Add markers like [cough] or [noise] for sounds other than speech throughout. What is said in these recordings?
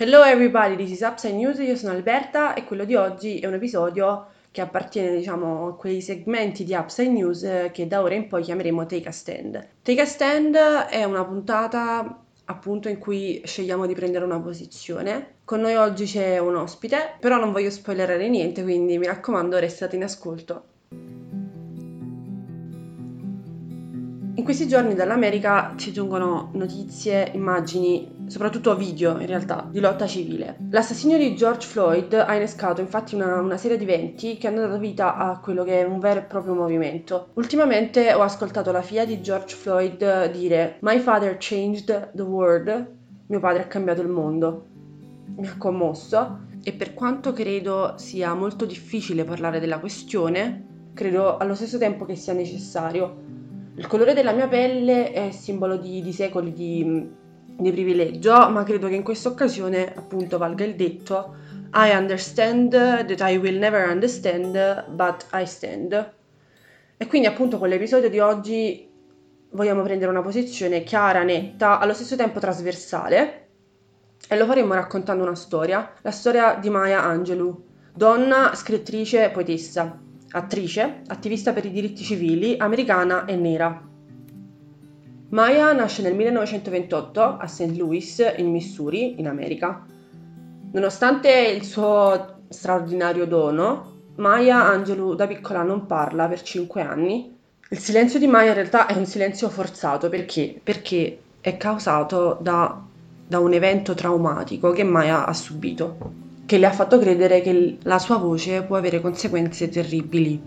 Hello everybody, this is Upside News, io sono Alberta e quello di oggi è un episodio che appartiene diciamo a quei segmenti di Upside News che da ora in poi chiameremo Take a Stand. Take a Stand è una puntata appunto in cui scegliamo di prendere una posizione. Con noi oggi c'è un ospite, però non voglio spoilerare niente, quindi mi raccomando restate in ascolto. In questi giorni dall'America ci giungono notizie, immagini, soprattutto video in realtà, di lotta civile. L'assassinio di George Floyd ha innescato infatti una, una, serie di eventi che hanno dato vita a quello che è un vero e proprio movimento. Ultimamente ho ascoltato la figlia di George Floyd dire My father changed the world, mio padre ha cambiato il mondo. Mi ha commosso e per quanto credo sia molto difficile parlare della questione, credo allo stesso tempo che sia necessario il colore della mia pelle è simbolo di, di secoli di, di privilegio, ma credo che in questa occasione appunto valga il detto I understand that I will never understand, but I stand. E quindi appunto con l'episodio di oggi vogliamo prendere una posizione chiara, netta, allo stesso tempo trasversale e lo faremo raccontando una storia, la storia di Maya Angelou, donna, scrittrice, poetessa attrice, attivista per i diritti civili, americana e nera. Maya nasce nel 1928 a St. Louis, in Missouri, in America. Nonostante il suo straordinario dono, Maya Angelou da piccola non parla per 5 anni. Il silenzio di Maya in realtà è un silenzio forzato perché? Perché è causato da, da un evento traumatico che Maya ha subito che le ha fatto credere che la sua voce può avere conseguenze terribili.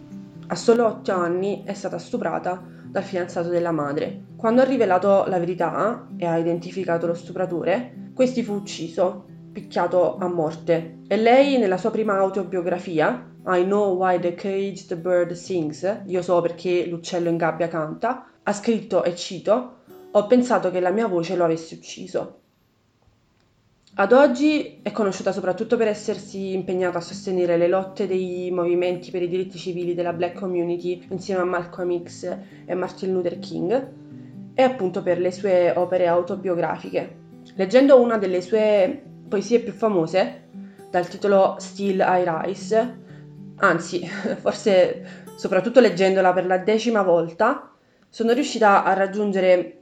A solo 8 anni è stata stuprata dal fidanzato della madre. Quando ha rivelato la verità e ha identificato lo stupratore, questi fu ucciso, picchiato a morte. E lei, nella sua prima autobiografia, I Know Why the Caged Bird Sings, io so perché l'uccello in gabbia canta, ha scritto, e cito, ho pensato che la mia voce lo avesse ucciso. Ad oggi è conosciuta soprattutto per essersi impegnata a sostenere le lotte dei movimenti per i diritti civili della black community insieme a Malcolm X e Martin Luther King e appunto per le sue opere autobiografiche. Leggendo una delle sue poesie più famose, dal titolo Still I Rise, anzi, [laughs] forse soprattutto leggendola per la decima volta, sono riuscita a raggiungere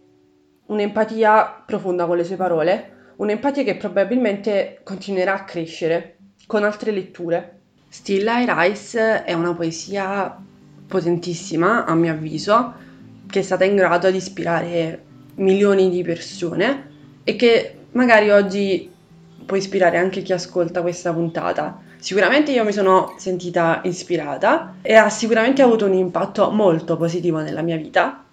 un'empatia profonda con le sue parole un'empatia che probabilmente continuerà a crescere con altre letture. Still I Rise è una poesia potentissima, a mio avviso, che è stata in grado di ispirare milioni di persone e che magari oggi può ispirare anche chi ascolta questa puntata. Sicuramente io mi sono sentita ispirata e ha sicuramente avuto un impatto molto positivo nella mia vita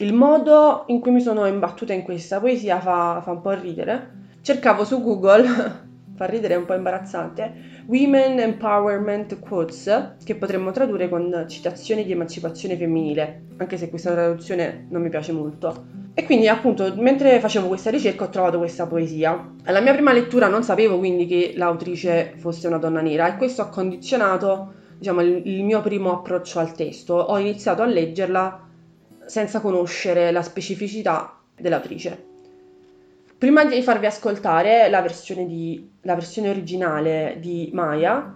il modo in cui mi sono imbattuta in questa poesia fa, fa un po' ridere. Cercavo su Google, [laughs] fa ridere, è un po' imbarazzante, Women Empowerment Quotes, che potremmo tradurre con citazioni di emancipazione femminile, anche se questa traduzione non mi piace molto. E quindi appunto mentre facevo questa ricerca ho trovato questa poesia. Alla mia prima lettura non sapevo quindi che l'autrice fosse una donna nera e questo ha condizionato diciamo, il, mio primo approccio al testo. Ho iniziato a leggerla senza conoscere la specificità dell'autrice. Prima di farvi ascoltare la versione, di, la versione originale di Maya,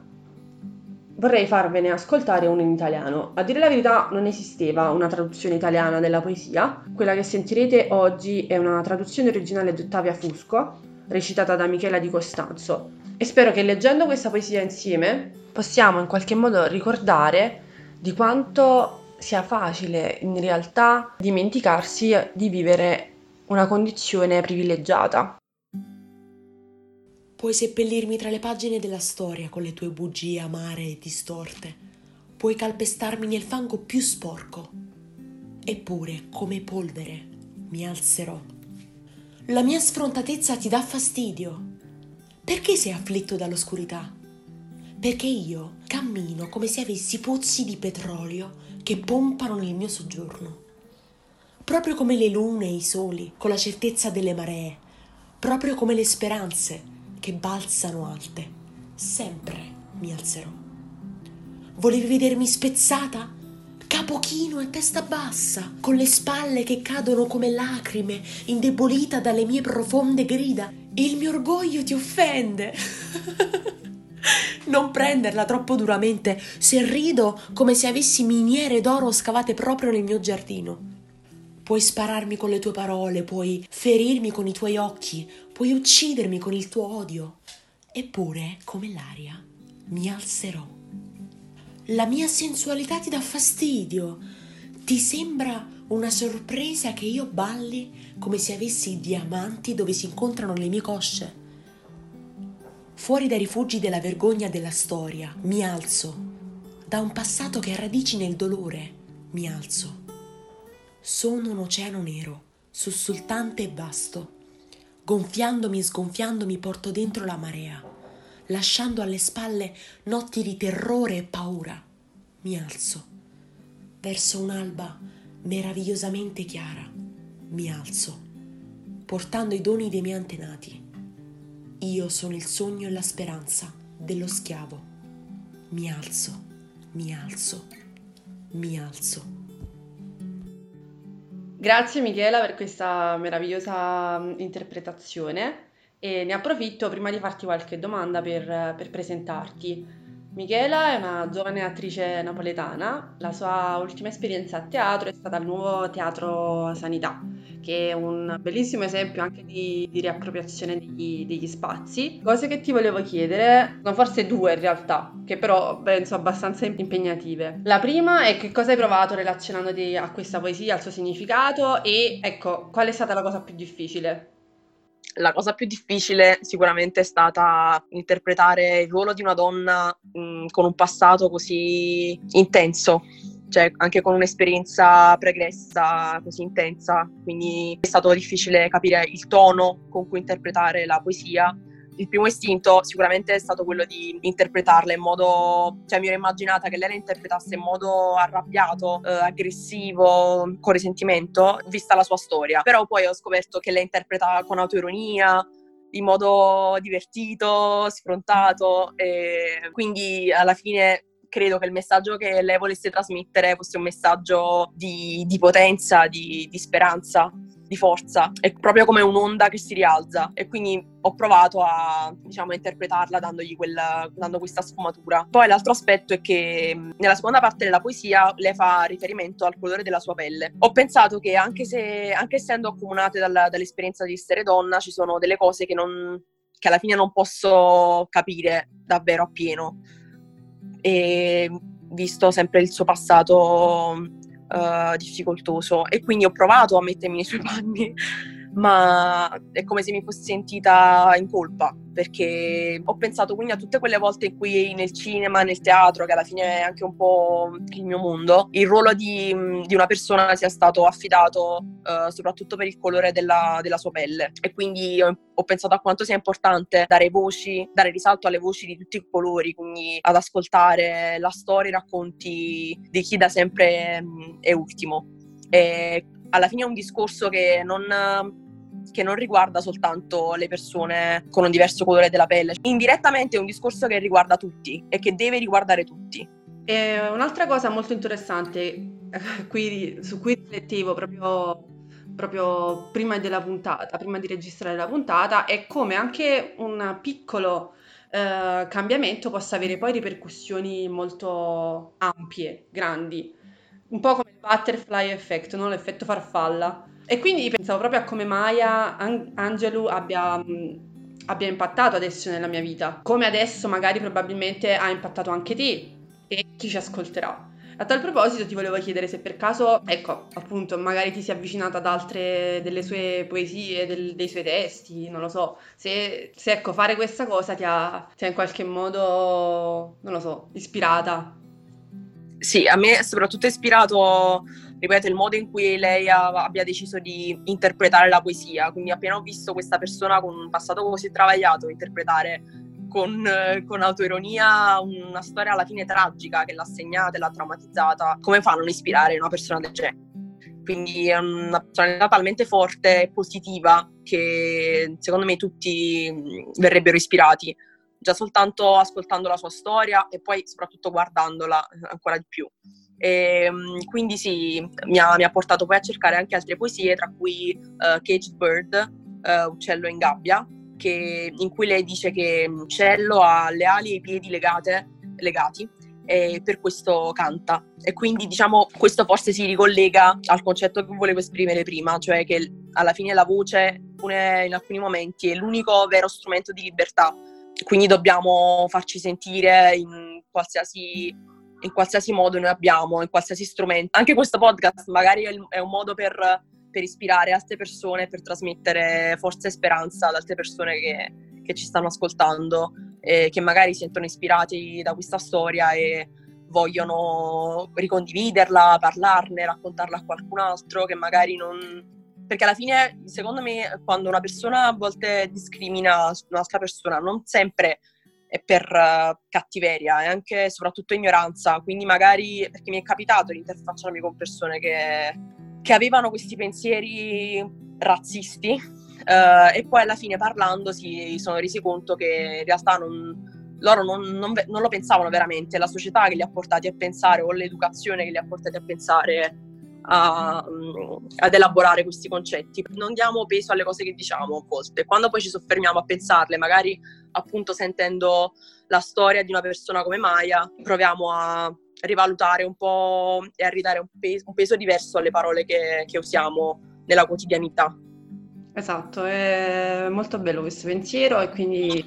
vorrei farvene ascoltare uno in italiano. A dire la verità non esisteva una traduzione italiana della poesia, quella che sentirete oggi è una traduzione originale di Ottavia Fusco, recitata da Michela Di Costanzo. E spero che leggendo questa poesia insieme possiamo in qualche modo ricordare di quanto sia facile in realtà dimenticarsi di vivere una condizione privilegiata. Puoi seppellirmi tra le pagine della storia con le tue bugie amare e distorte. Puoi calpestarmi nel fango più sporco. Eppure, come polvere, mi alzerò. La mia sfrontatezza ti dà fastidio. Perché sei afflitto dall'oscurità? Perché io cammino come se avessi pozzi di petrolio che pompano nel mio soggiorno. Proprio come le lune e i soli, con la certezza delle maree, proprio come le speranze che balzano alte, sempre mi alzerò. Volevi vedermi spezzata? capo chino e testa bassa, con le spalle che cadono come lacrime, indebolita dalle mie profonde grida. Il mio orgoglio ti offende. [laughs] Non prenderla troppo duramente se rido come se avessi miniere d'oro scavate proprio nel mio giardino. Puoi spararmi con le tue parole, puoi ferirmi con i tuoi occhi, puoi uccidermi con il tuo odio. Eppure, come l'aria, mi alzerò. La mia sensualità ti dà fastidio. Ti sembra una sorpresa che io balli come se avessi diamanti dove si incontrano le mie cosce? Fuori dai rifugi della vergogna della storia, mi alzo. Da un passato che ha radici nel dolore, mi alzo. Sono un oceano nero, sussultante e vasto. Gonfiandomi e sgonfiandomi porto dentro la marea, lasciando alle spalle notti di terrore e paura. Mi alzo. Verso un'alba meravigliosamente chiara, mi alzo, portando i doni dei miei antenati io sono il sogno e la speranza dello schiavo. Mi alzo, mi alzo, mi alzo. Grazie Michela per questa meravigliosa mm, interpretazione e ne approfitto prima di farti qualche domanda per, per presentarti. Michela è una giovane attrice napoletana, la sua ultima esperienza a teatro è stata al nuovo Teatro Sanità che è un bellissimo esempio anche di, di riappropriazione degli, degli, spazi. Cose che ti volevo chiedere, sono forse due in realtà, che però penso abbastanza impegnative. La prima è che cosa hai provato relazionandoti a questa poesia, al suo significato e ecco, qual è stata la cosa più difficile? La cosa più difficile sicuramente è stata interpretare il ruolo di una donna mh, con un passato così intenso, cioè anche con un'esperienza pregressa così intensa, quindi è stato difficile capire il tono con cui interpretare la poesia. Il primo istinto sicuramente è stato quello di interpretarla in modo, cioè mi ero immaginata che lei la interpretasse in modo arrabbiato, eh, aggressivo, con risentimento, vista la sua storia. Però poi ho scoperto che lei interpreta con autoironia, in modo divertito, sfrontato e quindi alla fine credo che il messaggio che lei volesse trasmettere fosse un messaggio di, di potenza, di, di, speranza, di forza. È proprio come un'onda che si rialza e quindi ho provato a, diciamo, interpretarla dandogli quella, dando questa sfumatura. Poi l'altro aspetto è che nella seconda parte della poesia lei fa riferimento al colore della sua pelle. Ho pensato che anche, se, anche essendo accomunate dalla, dall'esperienza di essere donna, ci sono delle cose che non che alla fine non posso capire davvero appieno e visto sempre il suo passato uh, difficoltoso. E quindi ho provato a mettermi suoi panni ma è come se mi fossi sentita in colpa perché ho pensato quindi a tutte quelle volte in cui nel cinema, nel teatro, che alla fine è anche un po' il mio mondo, il ruolo di, di una persona sia stato affidato uh, soprattutto per il colore della, della sua pelle e quindi ho, ho, pensato a quanto sia importante dare voci, dare risalto alle voci di tutti i colori, quindi ad ascoltare la storia, i racconti di chi da sempre mh, è ultimo. E alla fine è un discorso che non che non riguarda soltanto le persone con un diverso colore della pelle. Indirettamente è un discorso che riguarda tutti e che deve riguardare tutti. E un'altra cosa molto interessante eh, qui, su cui riflettevo proprio, proprio prima della puntata, prima di registrare la puntata, è come anche un piccolo eh, cambiamento possa avere poi ripercussioni molto ampie, grandi. Un po' come il butterfly effect, no? l'effetto farfalla e quindi pensavo proprio a come Maya An- Angelu abbia, mh, abbia impattato adesso nella mia vita, come adesso magari probabilmente ha impattato anche te e chi ci ascolterà. A tal proposito ti volevo chiedere se per caso, ecco, appunto, magari ti sei avvicinata ad altre delle sue poesie, del, dei suoi testi, non lo so, se, se, ecco, fare questa cosa ti ha, ti ha in qualche modo, non lo so, ispirata. Sì, a me è soprattutto ispirato ripeto, il modo in cui lei ha, abbia deciso di interpretare la poesia. Quindi appena ho visto questa persona con un passato così travagliato interpretare con, con autoironia una storia alla fine tragica che l'ha segnata e l'ha traumatizzata, come fa a non ispirare una persona del genere? Quindi è una personalità talmente forte e positiva che secondo me tutti verrebbero ispirati già soltanto ascoltando la sua storia e poi soprattutto guardandola ancora di più. E, ehm, quindi sì, mi ha, mi ha, portato poi a cercare anche altre poesie, tra cui uh, Caged Bird, uh, Uccello in gabbia, che, in cui lei dice che l'uccello ha le ali e i piedi legate, legati e per questo canta. E quindi diciamo questo forse si ricollega al concetto che volevo esprimere prima, cioè che alla fine la voce in alcuni momenti è l'unico vero strumento di libertà, quindi dobbiamo farci sentire in qualsiasi, in qualsiasi modo noi abbiamo, in qualsiasi strumento. Anche questo podcast magari è un modo per, per ispirare altre persone, per trasmettere forza e speranza ad altre persone che, che ci stanno ascoltando eh, che magari si sentono ispirati da questa storia e vogliono ricondividerla, parlarne, raccontarla a qualcun altro che magari non... Perché alla fine, secondo me, quando una persona a volte discrimina un'altra persona, non sempre è per uh, cattiveria, è anche soprattutto ignoranza. Quindi magari, perché mi è capitato di interfacciarmi con persone che, che avevano questi pensieri razzisti, Uh, e poi alla fine parlando si sono resi conto che in realtà non, loro non, non, non, lo pensavano veramente, è la società che li ha portati a pensare o l'educazione che li ha portati a pensare a, ad elaborare questi concetti. Non diamo peso alle cose che diciamo a volte, quando poi ci soffermiamo a pensarle, magari appunto sentendo la storia di una persona come Maya, proviamo a rivalutare un po' e a ridare un peso, un peso diverso alle parole che, che usiamo nella quotidianità. Esatto, è molto bello questo pensiero e quindi,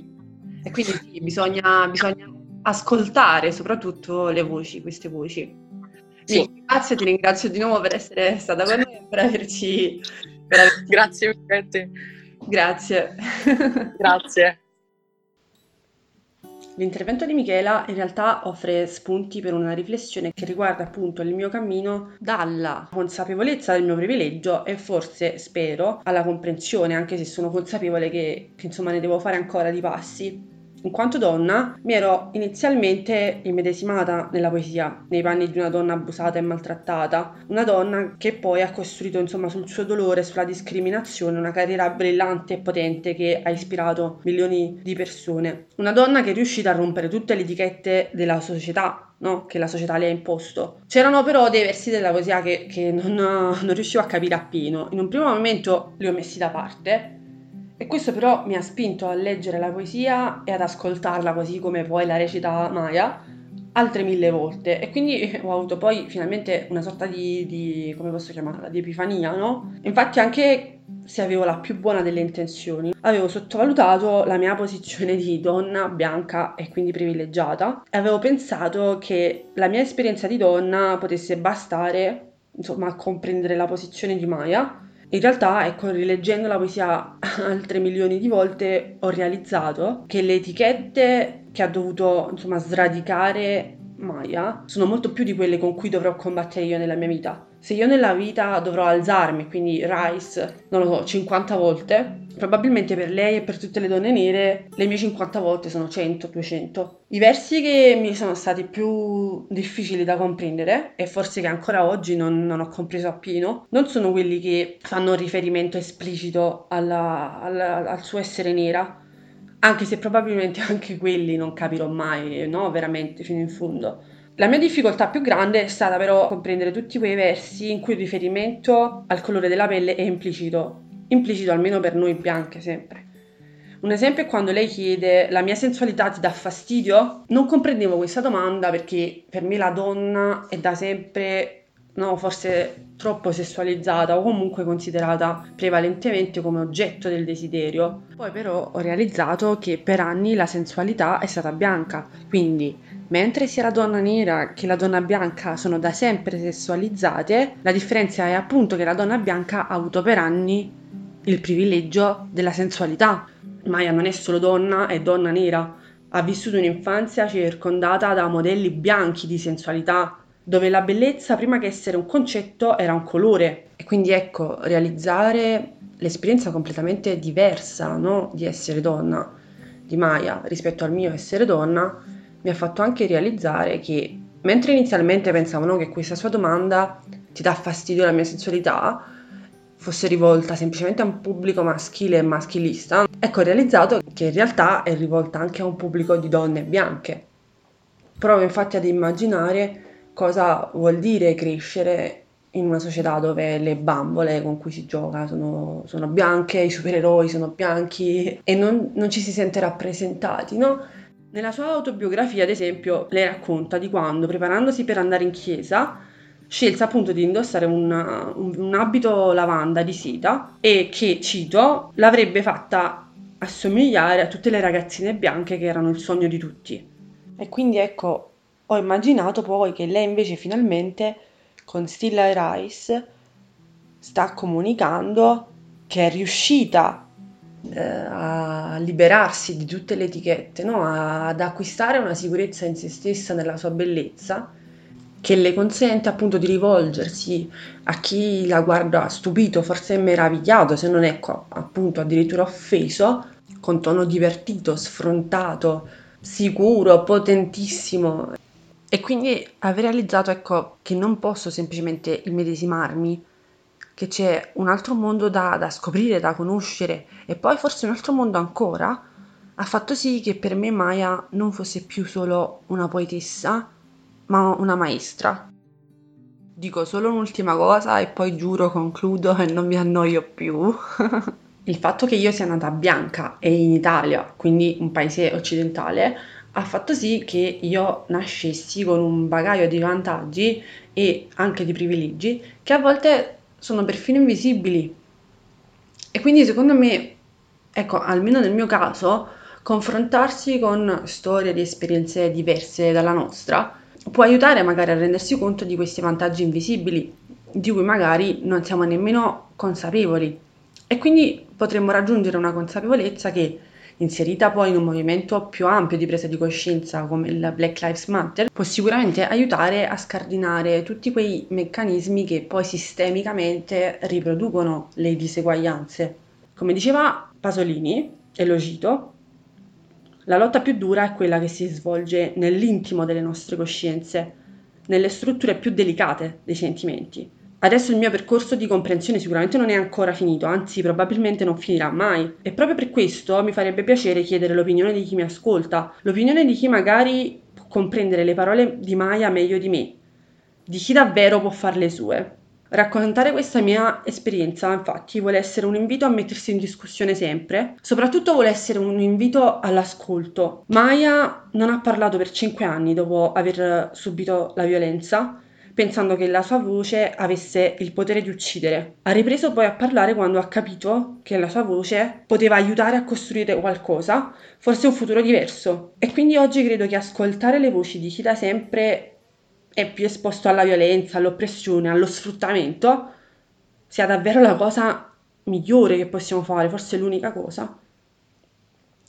e quindi sì, bisogna, bisogna, ascoltare soprattutto le voci, queste voci. Sì. Grazie, ti ringrazio di nuovo per essere stata con noi e per averci... [laughs] Per averci... Grazie a te. Grazie. Grazie. [laughs] L'intervento di Michela in realtà offre spunti per una riflessione che riguarda appunto il mio cammino dalla consapevolezza del mio privilegio e forse spero alla comprensione, anche se sono consapevole che, che insomma ne devo fare ancora di passi in quanto donna mi ero inizialmente immedesimata nella poesia, nei panni di una donna abusata e maltrattata, una donna che poi ha costruito insomma sul suo dolore, sulla discriminazione, una carriera brillante e potente che ha ispirato milioni di persone. Una donna che è riuscita a rompere tutte le etichette della società No? che la società le ha imposto. C'erano però dei versi della poesia che, che non, non, riuscivo a capire appieno. In un primo momento li ho messi da parte e questo però mi ha spinto a leggere la poesia e ad ascoltarla così come poi la recita Maya altre mille volte. E quindi ho avuto poi finalmente una sorta di, di come posso chiamarla, di epifania, no? Infatti anche se avevo la più buona delle intenzioni, avevo sottovalutato la mia posizione di donna bianca e quindi privilegiata. E avevo pensato che la mia esperienza di donna potesse bastare insomma a comprendere la posizione di Maya in realtà, ecco, rileggendo la poesia [laughs] altre milioni di volte, ho realizzato che le etichette che ha dovuto, insomma, sradicare Maya sono molto più di quelle con cui dovrò combattere io nella mia vita. Se io nella vita dovrò alzarmi, quindi rise, non lo so, 50 volte, probabilmente per lei e per tutte le donne nere le mie 50 volte sono 100, 200. I versi che mi sono stati più difficili da comprendere e forse che ancora oggi non, non ho compreso appieno, non sono quelli che fanno riferimento esplicito alla, alla, al suo essere nera, anche se probabilmente [laughs] anche quelli non capirò mai, no, veramente fino in fondo. La mia difficoltà più grande è stata però comprendere tutti quei versi in cui il riferimento al colore della pelle è implicito, implicito almeno per noi bianche sempre. Un esempio è quando lei chiede la mia sensualità ti dà fastidio? Non comprendevo questa domanda perché per me la donna è da sempre no, forse troppo sessualizzata o comunque considerata prevalentemente come oggetto del desiderio. Poi però ho realizzato che per anni la sensualità è stata bianca, quindi mentre sia la donna nera che la donna bianca sono da sempre sessualizzate, la differenza è appunto che la donna bianca ha avuto per anni il privilegio della sensualità. Maya non è solo donna, è donna nera. Ha vissuto un'infanzia circondata da modelli bianchi di sensualità, dove la bellezza, prima che essere un concetto, era un colore. E quindi ecco, realizzare l'esperienza completamente diversa no? di essere donna di Maya rispetto al mio essere donna mi ha fatto anche realizzare che mentre inizialmente pensavano che questa sua domanda ti dà fastidio alla mia sensualità, fosse rivolta semplicemente a un pubblico maschile e maschilista, ecco ho realizzato che in realtà è rivolta anche a un pubblico di donne bianche. Provo infatti ad immaginare cosa vuol dire crescere in una società dove le bambole con cui si gioca sono, sono bianche, i supereroi sono bianchi e non, non ci si sente rappresentati, no? Nella sua autobiografia, ad esempio, lei racconta di quando, preparandosi per andare in chiesa, scelse appunto di indossare una, un, un, abito lavanda di seta e che, cito, l'avrebbe fatta assomigliare a tutte le ragazzine bianche che erano il sogno di tutti. E quindi ecco, ho immaginato poi che lei invece finalmente con Still I Rise sta comunicando che è riuscita eh, a liberarsi di tutte le etichette, no? ad acquistare una sicurezza in se stessa, nella sua bellezza, che le consente appunto di rivolgersi a chi la guarda stupito, forse meravigliato, se non ecco appunto addirittura offeso, con tono divertito, sfrontato, sicuro, potentissimo. E quindi aver realizzato, ecco, che non posso semplicemente immedesimarmi, che c'è un altro mondo da, da scoprire, da conoscere, e poi forse un altro mondo ancora, ha fatto sì che per me Maya non fosse più solo una poetessa, ma una maestra. Dico solo un'ultima cosa e poi giuro concludo e non mi annoio più. [laughs] Il fatto che io sia nata bianca e in Italia, quindi un paese occidentale, ha fatto sì che io nascessi con un bagaglio di vantaggi e anche di privilegi che a volte sono perfino invisibili. E quindi secondo me, ecco, almeno nel mio caso, confrontarsi con storie di esperienze diverse dalla nostra può aiutare magari a rendersi conto di questi vantaggi invisibili, di cui magari non siamo nemmeno consapevoli. E quindi potremmo raggiungere una consapevolezza che inserita poi in un movimento più ampio di presa di coscienza come il Black Lives Matter, può sicuramente aiutare a scardinare tutti quei meccanismi che poi sistemicamente riproducono le diseguaglianze. Come diceva Pasolini, e lo cito, la lotta più dura è quella che si svolge nell'intimo delle nostre coscienze, nelle strutture più delicate dei sentimenti Adesso il mio percorso di comprensione sicuramente non è ancora finito, anzi probabilmente non finirà mai. E proprio per questo mi farebbe piacere chiedere l'opinione di chi mi ascolta, l'opinione di chi magari può comprendere le parole di Maya meglio di me, di chi davvero può farle sue. Raccontare questa mia esperienza, infatti, vuole essere un invito a mettersi in discussione sempre, soprattutto vuole essere un invito all'ascolto. Maya non ha parlato per cinque anni dopo aver subito la violenza pensando che la sua voce avesse il potere di uccidere. Ha ripreso poi a parlare quando ha capito che la sua voce poteva aiutare a costruire qualcosa, forse un futuro diverso. E quindi oggi credo che ascoltare le voci di chi da sempre è più esposto alla violenza, all'oppressione, allo sfruttamento, sia davvero la cosa migliore che possiamo fare, forse l'unica cosa.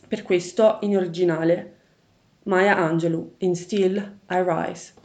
Per questo, in originale, Maya Angelou, in Still I Rise.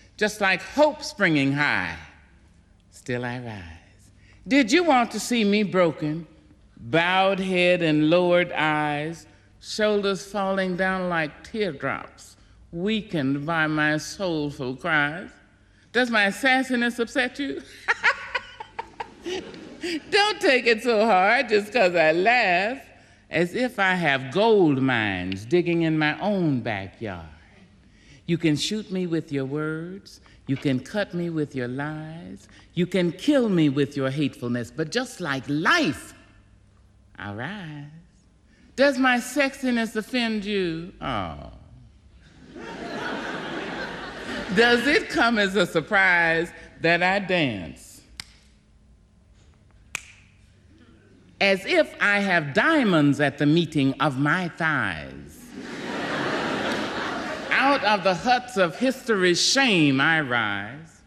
just like hope springing high, still I rise. Did you want to see me broken, bowed head and lowered eyes, shoulders falling down like teardrops, weakened by my soulful cries? Does my sassiness upset you? [laughs] Don't take it so hard just because I laugh, as if I have gold mines digging in my own backyard. You can shoot me with your words. You can cut me with your lies. You can kill me with your hatefulness. But just like life, I rise. Does my sexiness offend you? Oh. [laughs] Does it come as a surprise that I dance? As if I have diamonds at the meeting of my thighs. Out of the huts of history's shame I rise.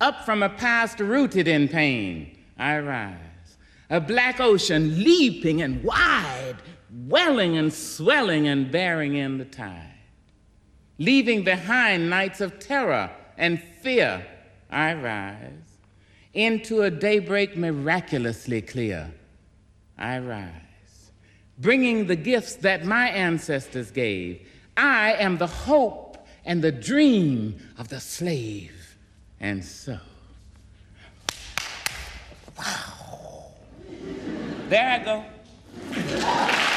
Up from a past rooted in pain I rise. a black ocean leaping and wide, welling and swelling and bearing in the tide. Leaving behind nights of terror and fear, I rise. Into a daybreak miraculously clear, I rise. Bringing the gifts that my ancestors gave. I am the hope and the dream of the slave. And so, wow. There I go.